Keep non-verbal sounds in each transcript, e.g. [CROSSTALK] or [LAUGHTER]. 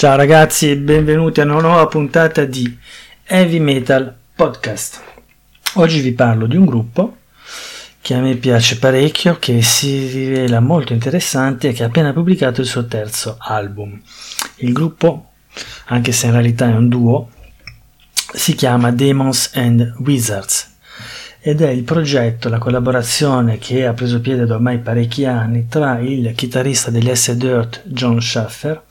Ciao ragazzi e benvenuti a una nuova puntata di Heavy Metal Podcast. Oggi vi parlo di un gruppo che a me piace parecchio, che si rivela molto interessante e che ha appena pubblicato il suo terzo album. Il gruppo, anche se in realtà è un duo, si chiama Demons and Wizards ed è il progetto, la collaborazione che ha preso piede da ormai parecchi anni tra il chitarrista degli S. Dirt John Schaffer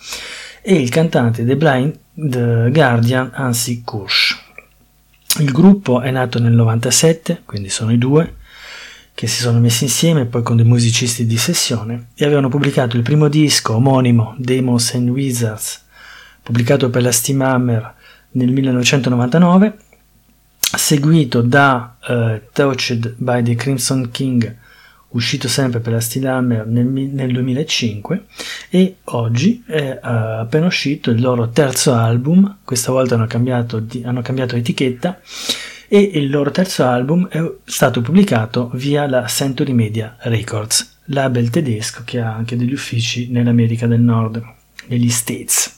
e il cantante The Blind Guardian Hansi Kursch. Il gruppo è nato nel 97, quindi sono i due, che si sono messi insieme poi con dei musicisti di sessione e avevano pubblicato il primo disco omonimo, Demons and Wizards, pubblicato per la Steam Hammer nel 1999, seguito da uh, Touched by the Crimson King uscito sempre per la Steel Hammer nel, nel 2005 e oggi è uh, appena uscito il loro terzo album, questa volta hanno cambiato, di, hanno cambiato etichetta e il loro terzo album è stato pubblicato via la Century Media Records, label tedesco che ha anche degli uffici nell'America del Nord, negli States.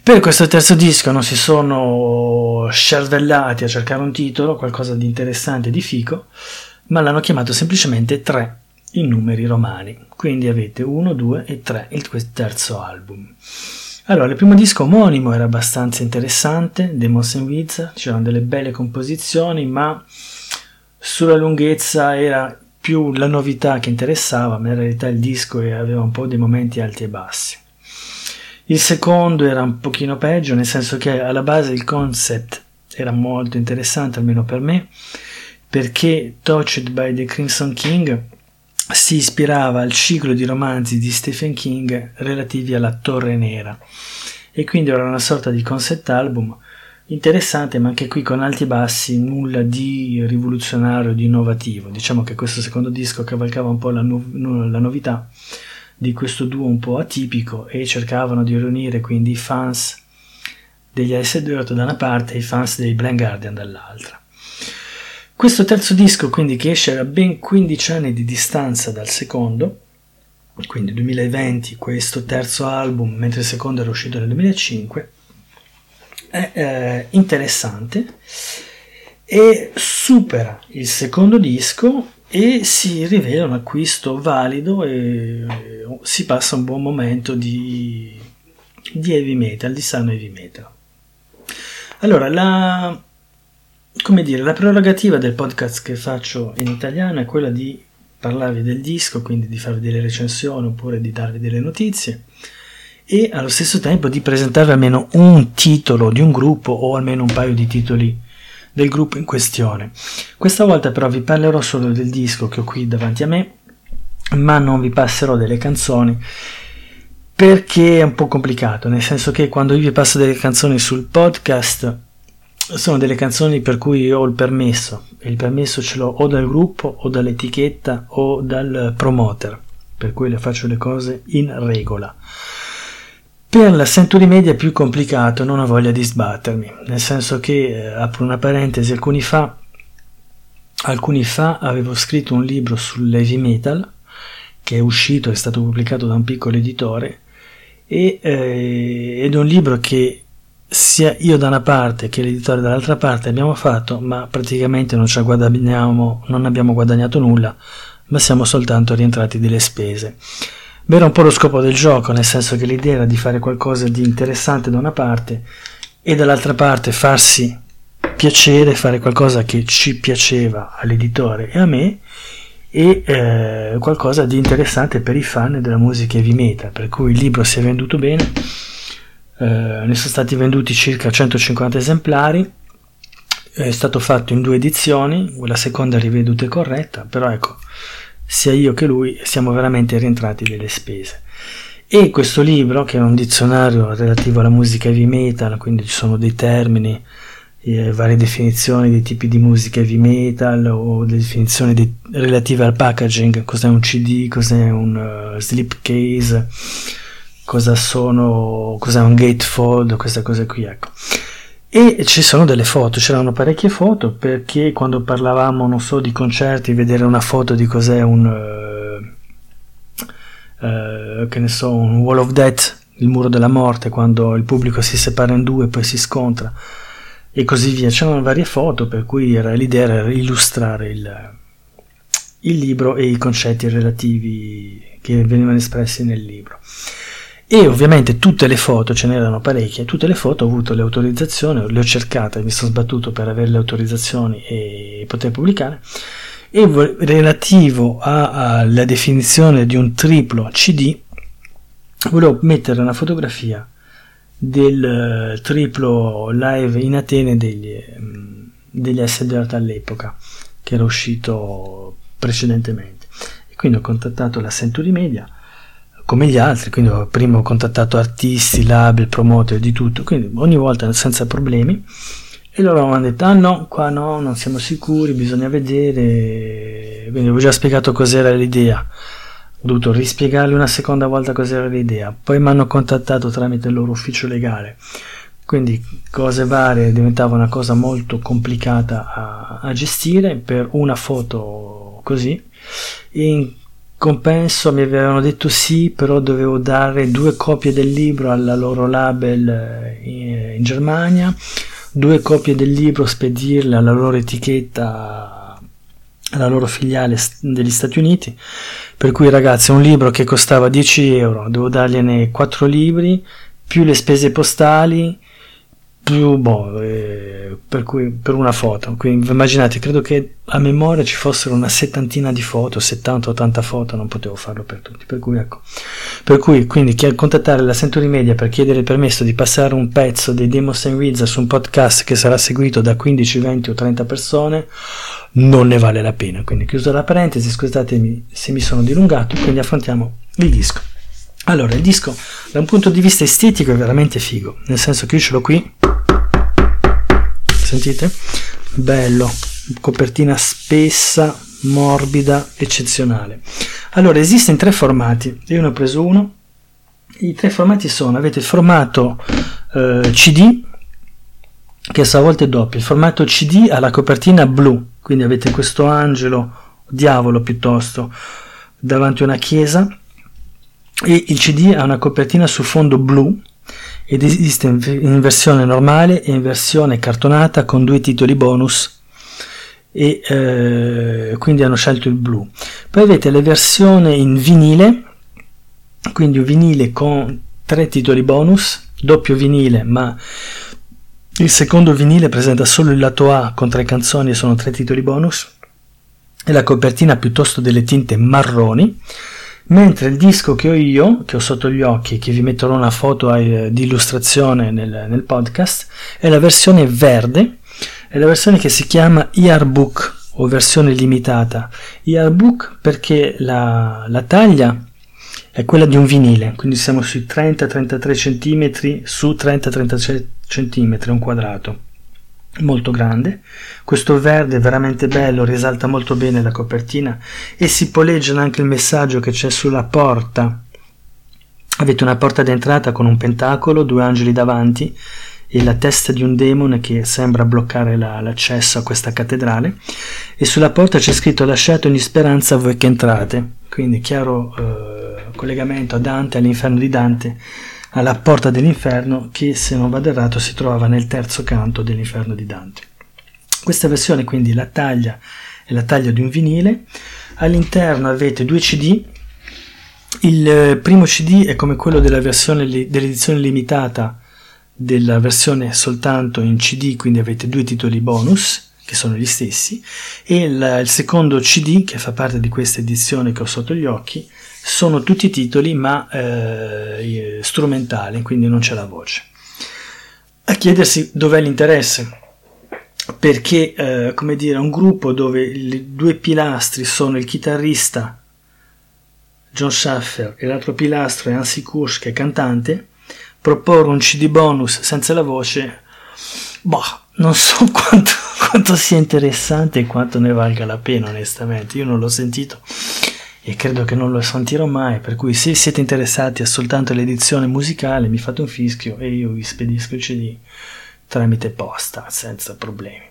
Per questo terzo disco non si sono scervellati a cercare un titolo, qualcosa di interessante di fico, ma l'hanno chiamato semplicemente 3 in numeri romani. Quindi avete 1, 2 e 3, il terzo album. Allora, il primo disco omonimo era abbastanza interessante, Demos and Wiz, c'erano delle belle composizioni, ma sulla lunghezza era più la novità che interessava, ma in realtà il disco aveva un po' dei momenti alti e bassi. Il secondo era un pochino peggio, nel senso che alla base il concept era molto interessante, almeno per me, perché Touched by the Crimson King si ispirava al ciclo di romanzi di Stephen King relativi alla Torre Nera. E quindi era una sorta di concept album interessante ma anche qui con alti e bassi nulla di rivoluzionario di innovativo. Diciamo che questo secondo disco cavalcava un po' la, no- la novità di questo duo un po' atipico e cercavano di riunire quindi i fans degli Ice Dirt da una parte e i fans dei Blind Guardian dall'altra questo terzo disco, quindi, che esce a ben 15 anni di distanza dal secondo, quindi 2020, questo terzo album, mentre il secondo era uscito nel 2005, è eh, interessante e supera il secondo disco e si rivela un acquisto valido e si passa un buon momento di, di heavy metal, di sano heavy metal. Allora, la, come dire, la prerogativa del podcast che faccio in italiano è quella di parlarvi del disco, quindi di farvi delle recensioni oppure di darvi delle notizie e allo stesso tempo di presentarvi almeno un titolo di un gruppo o almeno un paio di titoli del gruppo in questione. Questa volta però vi parlerò solo del disco che ho qui davanti a me, ma non vi passerò delle canzoni perché è un po' complicato, nel senso che quando io vi passo delle canzoni sul podcast sono delle canzoni per cui ho il permesso. E il permesso ce l'ho o dal gruppo o dall'etichetta o dal promoter. Per cui le faccio le cose in regola. Per la Century Media è più complicato non ho voglia di sbattermi. Nel senso che eh, apro una parentesi alcuni fa alcuni fa avevo scritto un libro sull'heavy metal che è uscito è stato pubblicato da un piccolo editore e, eh, ed è un libro che sia io da una parte che l'editore dall'altra parte abbiamo fatto, ma praticamente non, non abbiamo guadagnato nulla, ma siamo soltanto rientrati delle spese. Era un po' lo scopo del gioco, nel senso che l'idea era di fare qualcosa di interessante da una parte e dall'altra parte farsi piacere, fare qualcosa che ci piaceva all'editore e a me e eh, qualcosa di interessante per i fan della musica heavy metal, per cui il libro si è venduto bene eh, ne sono stati venduti circa 150 esemplari, è stato fatto in due edizioni, la seconda riveduta e corretta, però ecco, sia io che lui siamo veramente rientrati delle spese. E questo libro, che è un dizionario relativo alla musica heavy metal, quindi ci sono dei termini, eh, varie definizioni dei tipi di musica heavy metal o definizioni di, relative al packaging, cos'è un CD, cos'è un uh, slipcase, cosa sono, cos'è un gatefold, queste cose qui, ecco. E ci sono delle foto, c'erano parecchie foto perché quando parlavamo, non so, di concerti, vedere una foto di cos'è un, uh, uh, che ne so, un Wall of Death il muro della morte quando il pubblico si separa in due e poi si scontra e così via. C'erano varie foto per cui era, l'idea era illustrare il, il libro e i concetti relativi che venivano espressi nel libro. E ovviamente tutte le foto, ce n'erano parecchie, tutte le foto ho avuto le autorizzazioni, le ho cercate, mi sono sbattuto per avere le autorizzazioni e poter pubblicare. E relativo alla definizione di un triplo CD, volevo mettere una fotografia del uh, triplo live in Atene degli, um, degli SD Art all'epoca, che era uscito precedentemente. Quindi ho contattato la Century Media come gli altri, quindi prima ho contattato artisti, label, promoter, di tutto, quindi ogni volta senza problemi. E loro mi hanno detto, ah no, qua no, non siamo sicuri, bisogna vedere. Quindi avevo già spiegato cos'era l'idea. Ho dovuto rispiegargli una seconda volta cos'era l'idea. Poi mi hanno contattato tramite il loro ufficio legale. Quindi cose varie diventava una cosa molto complicata a, a gestire per una foto così. In compenso mi avevano detto sì, però dovevo dare due copie del libro alla loro label eh, in, in Germania, due copie del libro spedirle alla loro etichetta, alla loro filiale degli Stati Uniti. Per cui ragazzi, un libro che costava 10 euro, devo dargliene 4 libri, più le spese postali, più boh, eh, per, cui, per una foto. Quindi immaginate, credo che a memoria ci fossero una settantina di foto, 70-80 foto, non potevo farlo per tutti. Per cui, ecco. per cui quindi chi contattare la Century Media per chiedere il permesso di passare un pezzo dei Demos and Reads su un podcast che sarà seguito da 15, 20 o 30 persone non ne vale la pena. Quindi chiusa la parentesi, scusatemi se mi sono dilungato, quindi affrontiamo il disco. Allora, il disco da un punto di vista estetico è veramente figo, nel senso che io ce l'ho qui sentite? Bello, copertina spessa, morbida, eccezionale. Allora, esiste in tre formati, io ne ho preso uno. I tre formati sono, avete il formato eh, CD, che a volte è doppio, il formato CD ha la copertina blu, quindi avete questo angelo, diavolo piuttosto, davanti a una chiesa, e il CD ha una copertina su fondo blu, ed esiste in versione normale e in versione cartonata con due titoli bonus e eh, quindi hanno scelto il blu. Poi avete le versioni in vinile, quindi un vinile con tre titoli bonus, doppio vinile, ma il secondo vinile presenta solo il lato A con tre canzoni e sono tre titoli bonus e la copertina piuttosto delle tinte marroni mentre il disco che ho io, che ho sotto gli occhi, che vi metterò una foto eh, di illustrazione nel, nel, podcast, è la versione verde, è la versione che si chiama Yearbook o versione limitata. Yearbook perché la, la taglia è quella di un vinile, quindi siamo sui 30-33 cm su 30-33 cm, un quadrato molto grande. Questo verde veramente bello, risalta molto bene la copertina e si può leggere anche il messaggio che c'è sulla porta. Avete una porta d'entrata con un pentacolo, due angeli davanti e la testa di un demone che sembra bloccare la, l'accesso a questa cattedrale e sulla porta c'è scritto lasciate ogni speranza a voi che entrate quindi chiaro eh, collegamento a Dante all'inferno di Dante alla porta dell'inferno che se non vado errato si trovava nel terzo canto dell'inferno di Dante. Questa versione quindi la taglia è la taglia di un vinile, all'interno avete due CD, il eh, primo CD è come quello della versione, dell'edizione limitata della versione soltanto in CD, quindi avete due titoli bonus che sono gli stessi, e il, il secondo CD che fa parte di questa edizione che ho sotto gli occhi sono tutti titoli ma eh, strumentali, quindi non c'è la voce. A chiedersi dov'è l'interesse, perché eh, come dire, un gruppo dove i due pilastri sono il chitarrista John Schaffer e l'altro pilastro è Hansi Kursch che è cantante, proporre un CD bonus senza la voce, boh, non so [LAUGHS] quanto, quanto sia interessante e quanto ne valga la pena onestamente, io non l'ho sentito e credo che non lo sentirò mai, per cui se siete interessati a soltanto l'edizione musicale mi fate un fischio e io vi spedisco il CD tramite posta senza problemi.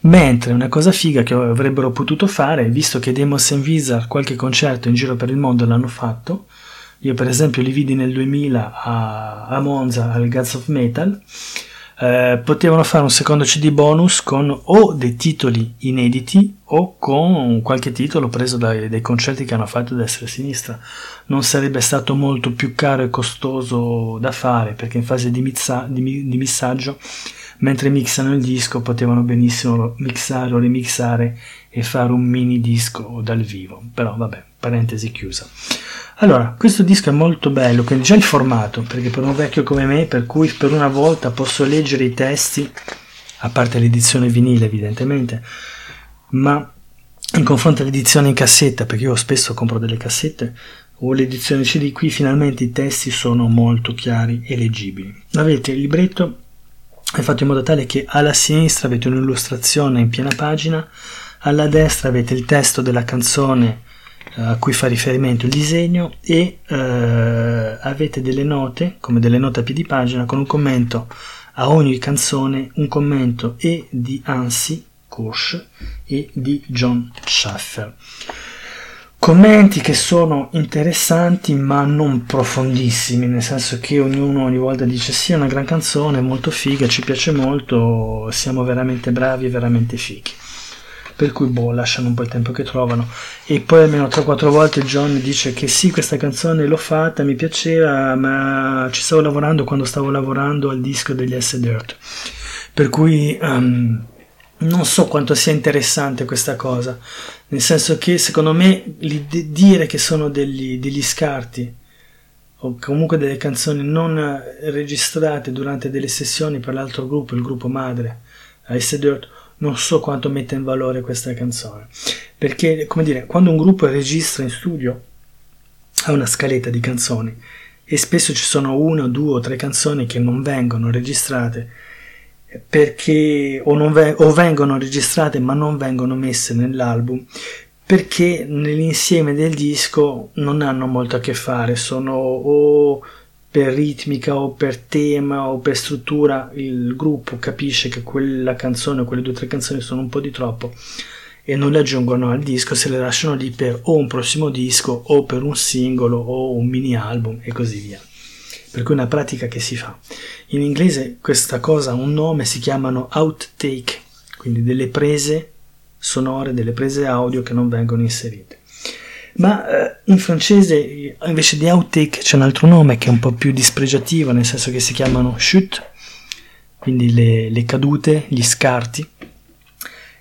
Mentre una cosa figa che avrebbero potuto fare, visto che Demos and Visa qualche concerto in giro per il mondo l'hanno fatto, io per esempio li vidi nel 2000 a, a Monza al Gods of Metal, eh, potevano fare un secondo CD bonus con o dei titoli inediti o con qualche titolo preso dai, dai concerti che hanno fatto destra e sinistra. Non sarebbe stato molto più caro e costoso da fare perché in fase di, mizza, di, di missaggio, mentre mixano il disco, potevano benissimo mixare o remixare e fare un mini disco dal vivo. Però vabbè, parentesi chiusa. Allora, questo disco è molto bello, quindi già il formato, perché per un vecchio come me, per cui per una volta posso leggere i testi, a parte l'edizione vinile evidentemente, ma in confronto all'edizione in cassetta, perché io spesso compro delle cassette, o l'edizione CD, qui finalmente i testi sono molto chiari e leggibili. Avete il libretto è fatto in modo tale che alla sinistra avete un'illustrazione in piena pagina, alla destra avete il testo della canzone eh, a cui fa riferimento il disegno e eh, avete delle note, come delle note a piedi pagina, con un commento a ogni canzone, un commento e di Ansi Kush e di John Schaffer. Commenti che sono interessanti ma non profondissimi, nel senso che ognuno ogni volta dice sì è una gran canzone, molto figa, ci piace molto, siamo veramente bravi veramente fighi per cui boh, lasciano un po' il tempo che trovano. E poi almeno 3-4 volte John dice che sì, questa canzone l'ho fatta, mi piaceva, ma ci stavo lavorando quando stavo lavorando al disco degli S Dirt. Per cui um, non so quanto sia interessante questa cosa, nel senso che secondo me dire che sono degli, degli scarti o comunque delle canzoni non registrate durante delle sessioni per l'altro gruppo, il gruppo madre, S Dirt, non so quanto metta in valore questa canzone. Perché, come dire, quando un gruppo registra in studio ha una scaletta di canzoni e spesso ci sono una, due o tre canzoni che non vengono registrate perché o, ve- o vengono registrate ma non vengono messe nell'album perché nell'insieme del disco non hanno molto a che fare, sono o per ritmica o per tema o per struttura il gruppo capisce che quella canzone quelle due o tre canzoni sono un po' di troppo e non le aggiungono al disco, se le lasciano lì per o un prossimo disco o per un singolo o un mini album e così via. Per cui è una pratica che si fa. In inglese questa cosa ha un nome, si chiamano outtake, quindi delle prese sonore, delle prese audio che non vengono inserite ma eh, in francese invece di outtake c'è un altro nome che è un po' più dispregiativo, nel senso che si chiamano chute, quindi le, le cadute, gli scarti,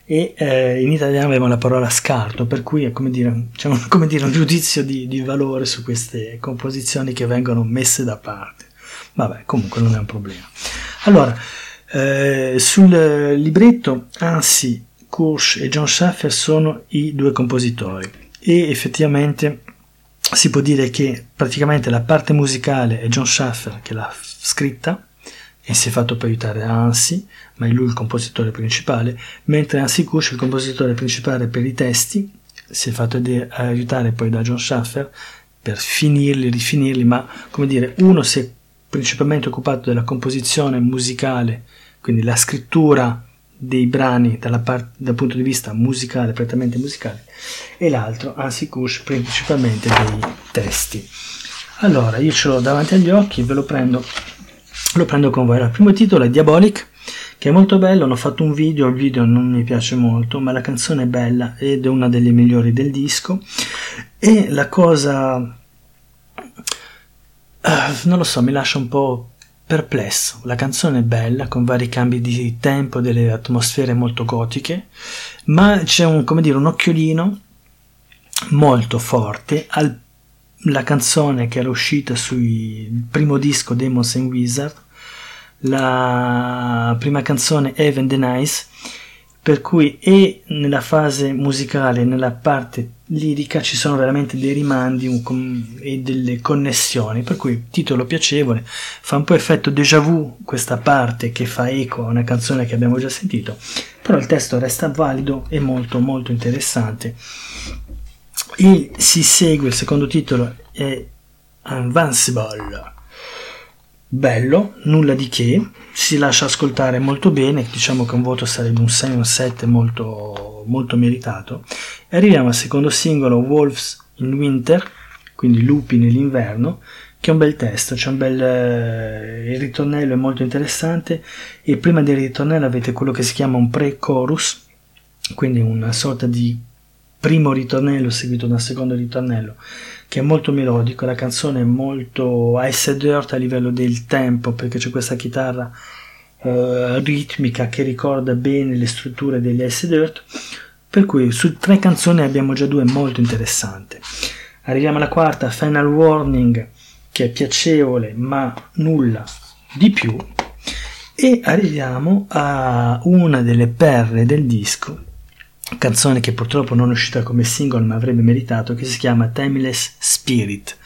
e eh, in italiano abbiamo la parola scarto, per cui è come dire, c'è un, [LAUGHS] come dire, un giudizio di, di valore su queste composizioni che vengono messe da parte. Vabbè, comunque non è un problema. Allora, eh, sul libretto Ansi, Kursch e John Schaffer sono i due compositori e effettivamente si può dire che praticamente la parte musicale è John Schaffer che l'ha scritta e si è fatto poi aiutare da Ansi, ma è lui il compositore principale, mentre Ansi Kush, il compositore principale per i testi, si è fatto aiutare poi da John Schaffer per finirli, rifinirli, ma come dire, uno si è principalmente occupato della composizione musicale, quindi la scrittura dei brani part- dal punto di vista musicale, prettamente musicale, e l'altro, Ansi Kush, principalmente dei testi. Allora, io ce l'ho davanti agli occhi, ve lo prendo, lo prendo con voi. il primo titolo è Diabolic, che è molto bello, hanno fatto un video, il video non mi piace molto, ma la canzone è bella ed è una delle migliori del disco. E la cosa... Uh, non lo so, mi lascia un po' perplesso. La canzone è bella, con vari cambi di tempo, delle atmosfere molto gotiche, ma c'è un, come dire, un occhiolino molto forte alla canzone che era uscita sul primo disco Demons and Wizard, la prima canzone Even the Nice, per cui e nella fase musicale, nella parte lirica ci sono veramente dei rimandi e delle connessioni, per cui titolo piacevole, fa un po' effetto déjà vu questa parte che fa eco a una canzone che abbiamo già sentito, però il testo resta valido e molto molto interessante. E si segue, il secondo titolo è Invincible bello, nulla di che, si lascia ascoltare molto bene, diciamo che un voto sarebbe un 6 o un 7 molto, molto meritato. E arriviamo al secondo singolo, Wolves in Winter, quindi lupi nell'inverno, che è un bel testo, c'è un bel... Eh, il ritornello è molto interessante e prima del ritornello avete quello che si chiama un pre-chorus, quindi una sorta di primo ritornello seguito da un secondo ritornello che è molto melodico, la canzone è molto Ice Dirt a livello del tempo perché c'è questa chitarra eh, ritmica che ricorda bene le strutture degli Ice Dirt, per cui su tre canzoni abbiamo già due molto interessanti. Arriviamo alla quarta, Final Warning, che è piacevole ma nulla di più, e arriviamo a una delle perle del disco canzone che purtroppo non è uscita come singolo ma avrebbe meritato, che si chiama Timeless Spirit.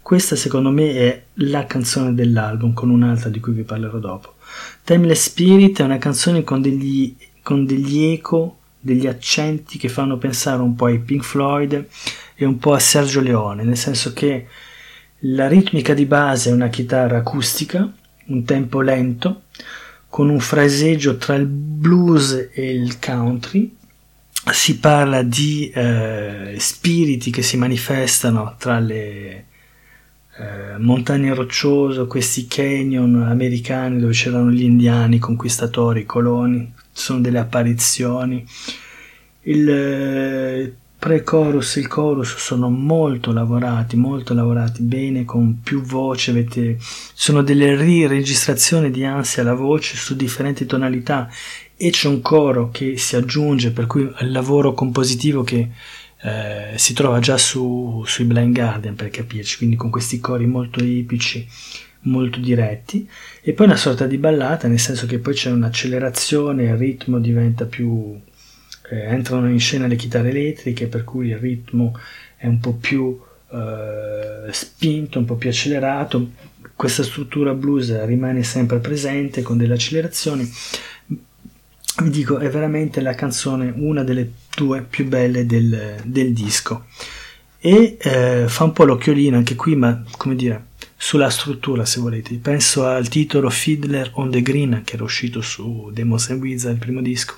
Questa secondo me è la canzone dell'album, con un'altra di cui vi parlerò dopo. Timeless Spirit è una canzone con degli, con degli eco, degli accenti che fanno pensare un po' ai Pink Floyd e un po' a Sergio Leone, nel senso che la ritmica di base è una chitarra acustica, un tempo lento, con un fraseggio tra il blues e il country, si parla di eh, spiriti che si manifestano tra le eh, montagne rocciose, questi canyon americani dove c'erano gli indiani, conquistatori, coloni, sono delle apparizioni. Il eh, pre-chorus e il chorus sono molto lavorati, molto lavorati bene, con più voce, avete, sono delle riregistrazioni di ansia alla voce su differenti tonalità e c'è un coro che si aggiunge, per cui il lavoro compositivo che eh, si trova già su, sui Blind Guardian per capirci, quindi con questi cori molto epici, molto diretti, e poi una sorta di ballata, nel senso che poi c'è un'accelerazione, il ritmo diventa più... Eh, entrano in scena le chitarre elettriche, per cui il ritmo è un po' più eh, spinto, un po' più accelerato, questa struttura blues rimane sempre presente con delle accelerazioni vi dico è veramente la canzone una delle due più belle del, del disco. E eh, fa un po' l'occhiolino anche qui ma come dire sulla struttura se volete. Penso al titolo Fiddler on the Green che era uscito su Demos and Wizard il primo disco.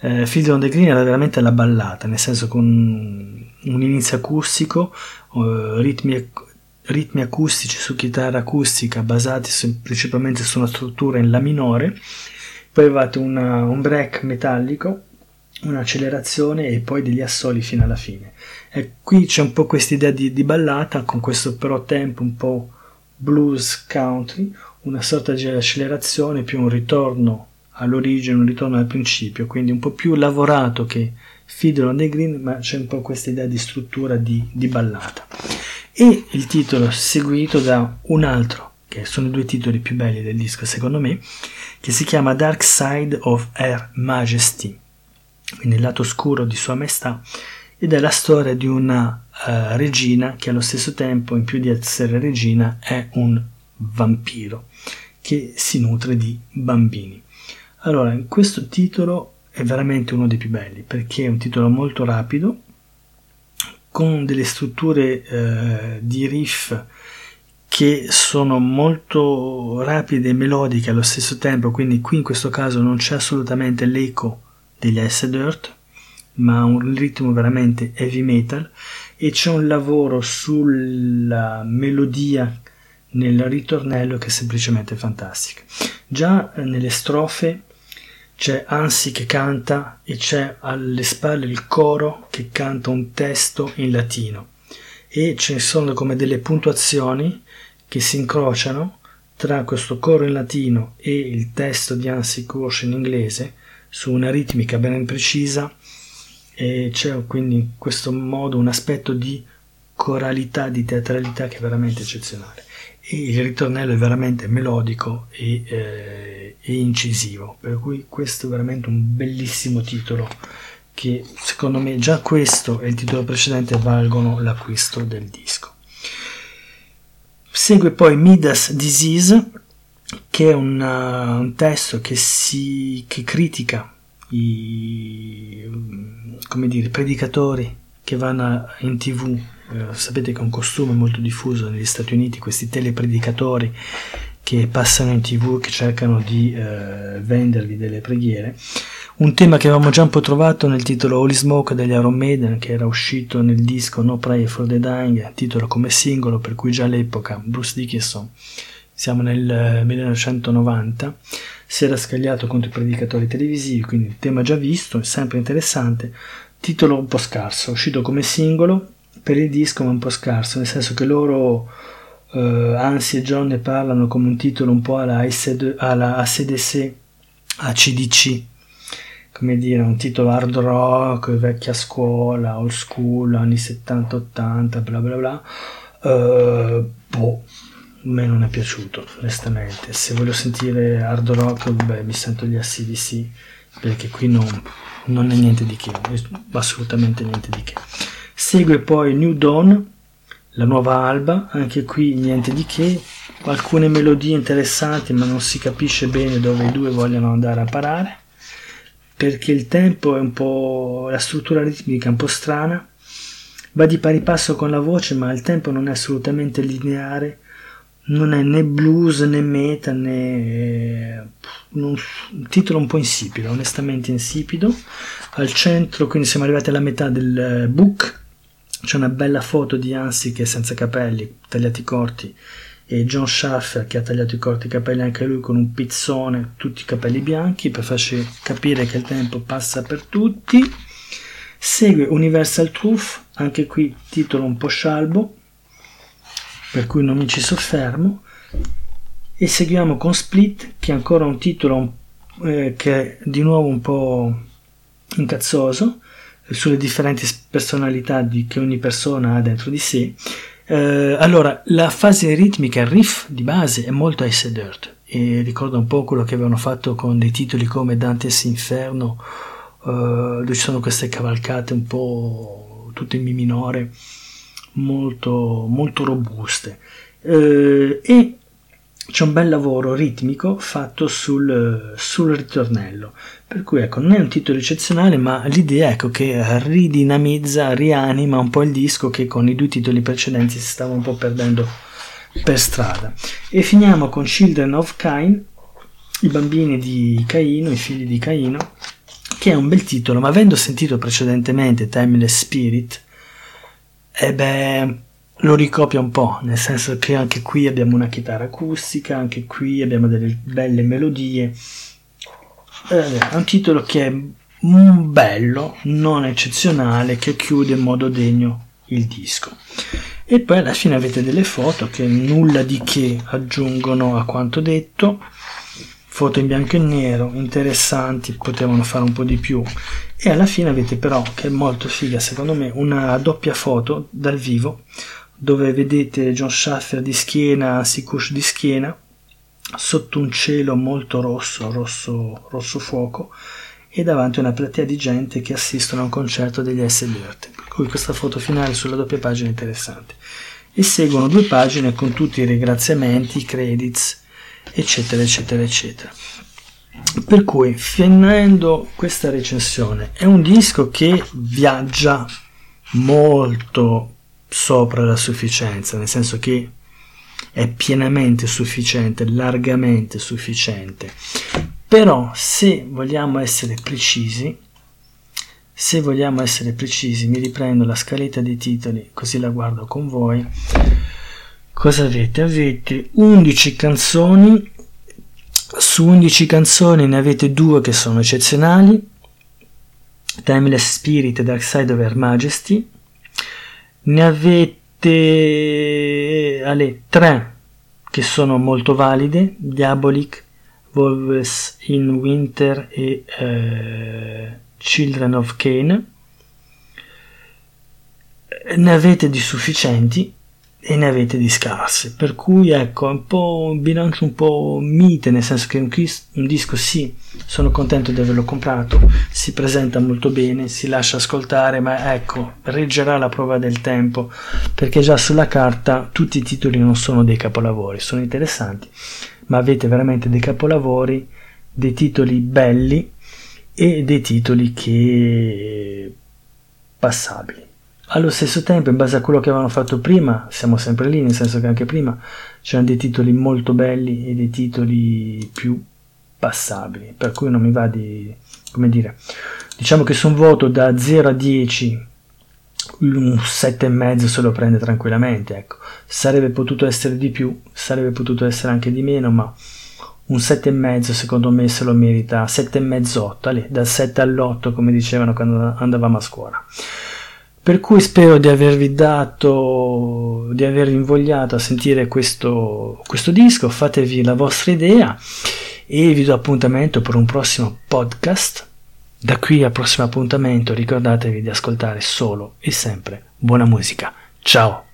Eh, Fiddler on the Green era veramente la ballata nel senso con un inizio acustico eh, ritmi, ritmi acustici su chitarra acustica basati principalmente su una struttura in La minore poi avevate una, un break metallico, un'accelerazione e poi degli assoli fino alla fine. E qui c'è un po' questa idea di, di ballata con questo però tempo un po' blues country, una sorta di accelerazione più un ritorno all'origine, un ritorno al principio, quindi un po' più lavorato che Fiddle on the Green, ma c'è un po' questa idea di struttura di, di ballata. E il titolo seguito da un altro, che sono i due titoli più belli del disco secondo me, che si chiama Dark Side of Her Majesty, quindi il lato oscuro di Sua Maestà, ed è la storia di una uh, regina che allo stesso tempo, in più di essere regina, è un vampiro che si nutre di bambini. Allora, questo titolo è veramente uno dei più belli perché è un titolo molto rapido, con delle strutture uh, di riff che sono molto rapide e melodiche allo stesso tempo, quindi qui in questo caso non c'è assolutamente l'eco degli Ice Dirt, ma un ritmo veramente heavy metal e c'è un lavoro sulla melodia nel ritornello che è semplicemente fantastica. Già nelle strofe c'è Ansi che canta e c'è alle spalle il coro che canta un testo in latino e ci sono come delle puntuazioni che si incrociano tra questo coro in latino e il testo di Hansi Kirsch in inglese su una ritmica ben precisa e c'è quindi in questo modo un aspetto di coralità, di teatralità che è veramente eccezionale. E il ritornello è veramente melodico e, eh, e incisivo per cui questo è veramente un bellissimo titolo che secondo me già questo e il titolo precedente valgono l'acquisto del disco Segue poi Midas Disease, che è un, uh, un testo che, si, che critica i come dire, predicatori che vanno in tv. Eh, sapete che è un costume molto diffuso negli Stati Uniti, questi telepredicatori che passano in tv, che cercano di eh, vendervi delle preghiere. Un tema che avevamo già un po' trovato nel titolo Holy Smoke degli Iron Maiden che era uscito nel disco No Prayer for the Dying, titolo come singolo per cui già all'epoca Bruce Dickinson, siamo nel 1990, eh, si era scagliato contro i predicatori televisivi, quindi il tema già visto, sempre interessante, titolo un po' scarso, uscito come singolo per il disco ma un po' scarso, nel senso che loro uh, Ansi e John ne parlano come un titolo un po' alla ACDC, ACDC, come dire, un titolo hard rock, vecchia scuola, old school, anni 70-80, bla bla bla. Uh, boh, a me non è piaciuto, onestamente. Se voglio sentire hard rock, beh, mi sento gli ACDC, perché qui non, non è niente di che, assolutamente niente di che. Segue poi New Dawn, la nuova alba, anche qui niente di che, alcune melodie interessanti ma non si capisce bene dove i due vogliono andare a parare, perché il tempo è un po', la struttura ritmica è un po' strana, va di pari passo con la voce ma il tempo non è assolutamente lineare, non è né blues né metal né un titolo un po' insipido, onestamente insipido. Al centro, quindi siamo arrivati alla metà del book, c'è una bella foto di Ansi che è senza capelli, tagliati corti, e John Schaffer che ha tagliato i corti capelli anche lui con un pizzone, tutti i capelli bianchi per farci capire che il tempo passa per tutti. Segue Universal Truth, anche qui titolo un po' scialbo, per cui non mi ci soffermo. E seguiamo con Split, che è ancora un titolo eh, che è di nuovo un po' incazzoso, sulle differenti personalità di, che ogni persona ha dentro di sé. Eh, allora, la fase ritmica, il riff di base è molto Ice Dirt e ricorda un po' quello che avevano fatto con dei titoli come Dante's Inferno, eh, dove ci sono queste cavalcate un po' tutte in mi minore, molto, molto robuste. Eh, e c'è un bel lavoro ritmico fatto sul, sul, ritornello. Per cui ecco, non è un titolo eccezionale, ma l'idea ecco, che ridinamizza, rianima un po' il disco che con i due titoli precedenti si stava un po' perdendo per strada. E finiamo con Children of Cain, i bambini di Caino, i figli di Caino, che è un bel titolo, ma avendo sentito precedentemente Timeless Spirit, e eh beh, lo ricopia un po', nel senso che anche qui abbiamo una chitarra acustica, anche qui abbiamo delle belle melodie. Eh, è un titolo che è bello, non eccezionale, che chiude in modo degno il disco. E poi alla fine avete delle foto che nulla di che aggiungono a quanto detto, foto in bianco e nero, interessanti, potevano fare un po' di più. E alla fine avete però, che è molto figa secondo me, una doppia foto dal vivo dove vedete John Schaffer di schiena, Sikush di schiena, sotto un cielo molto rosso, rosso, rosso fuoco, e davanti una platea di gente che assistono a un concerto degli S. Dirt. Per cui questa foto finale sulla doppia pagina è interessante. E seguono due pagine con tutti i ringraziamenti, i credits, eccetera, eccetera, eccetera. Per cui, finendo questa recensione, è un disco che viaggia molto sopra la sufficienza, nel senso che è pienamente sufficiente, largamente sufficiente. Però se vogliamo essere precisi, se vogliamo essere precisi, mi riprendo la scaletta dei titoli così la guardo con voi. Cosa avete? Avete 11 canzoni, su 11 canzoni ne avete due che sono eccezionali, Timeless Spirit e Dark Side of Her Majesty, ne avete alle, tre che sono molto valide, Diabolic, Wolves in Winter e eh, Children of Cain. Ne avete di sufficienti e ne avete di scarse, per cui ecco, è un po' un bilancio un po' mite, nel senso che un, un, disco sì, sono contento di averlo comprato, si presenta molto bene, si lascia ascoltare, ma ecco, reggerà la prova del tempo, perché già sulla carta tutti i titoli non sono dei capolavori, sono interessanti, ma avete veramente dei capolavori, dei titoli belli e dei titoli che passabili. Allo stesso tempo, in base a quello che avevano fatto prima, siamo sempre lì, nel senso che anche prima c'erano dei titoli molto belli e dei titoli più passabili, per cui non mi va di, come dire, diciamo che su un voto da 0 a 10 un 7,5 se lo prende tranquillamente, ecco. Sarebbe potuto essere di più, sarebbe potuto essere anche di meno, ma un 7,5 secondo me se lo merita, 7,5 8, allez, dal 7 all'8 come dicevano quando andavamo a scuola. Per cui spero di avervi dato, di avervi invogliato a sentire questo, questo disco, fatevi la vostra idea e vi do appuntamento per un prossimo podcast. Da qui al prossimo appuntamento ricordatevi di ascoltare solo e sempre buona musica. Ciao!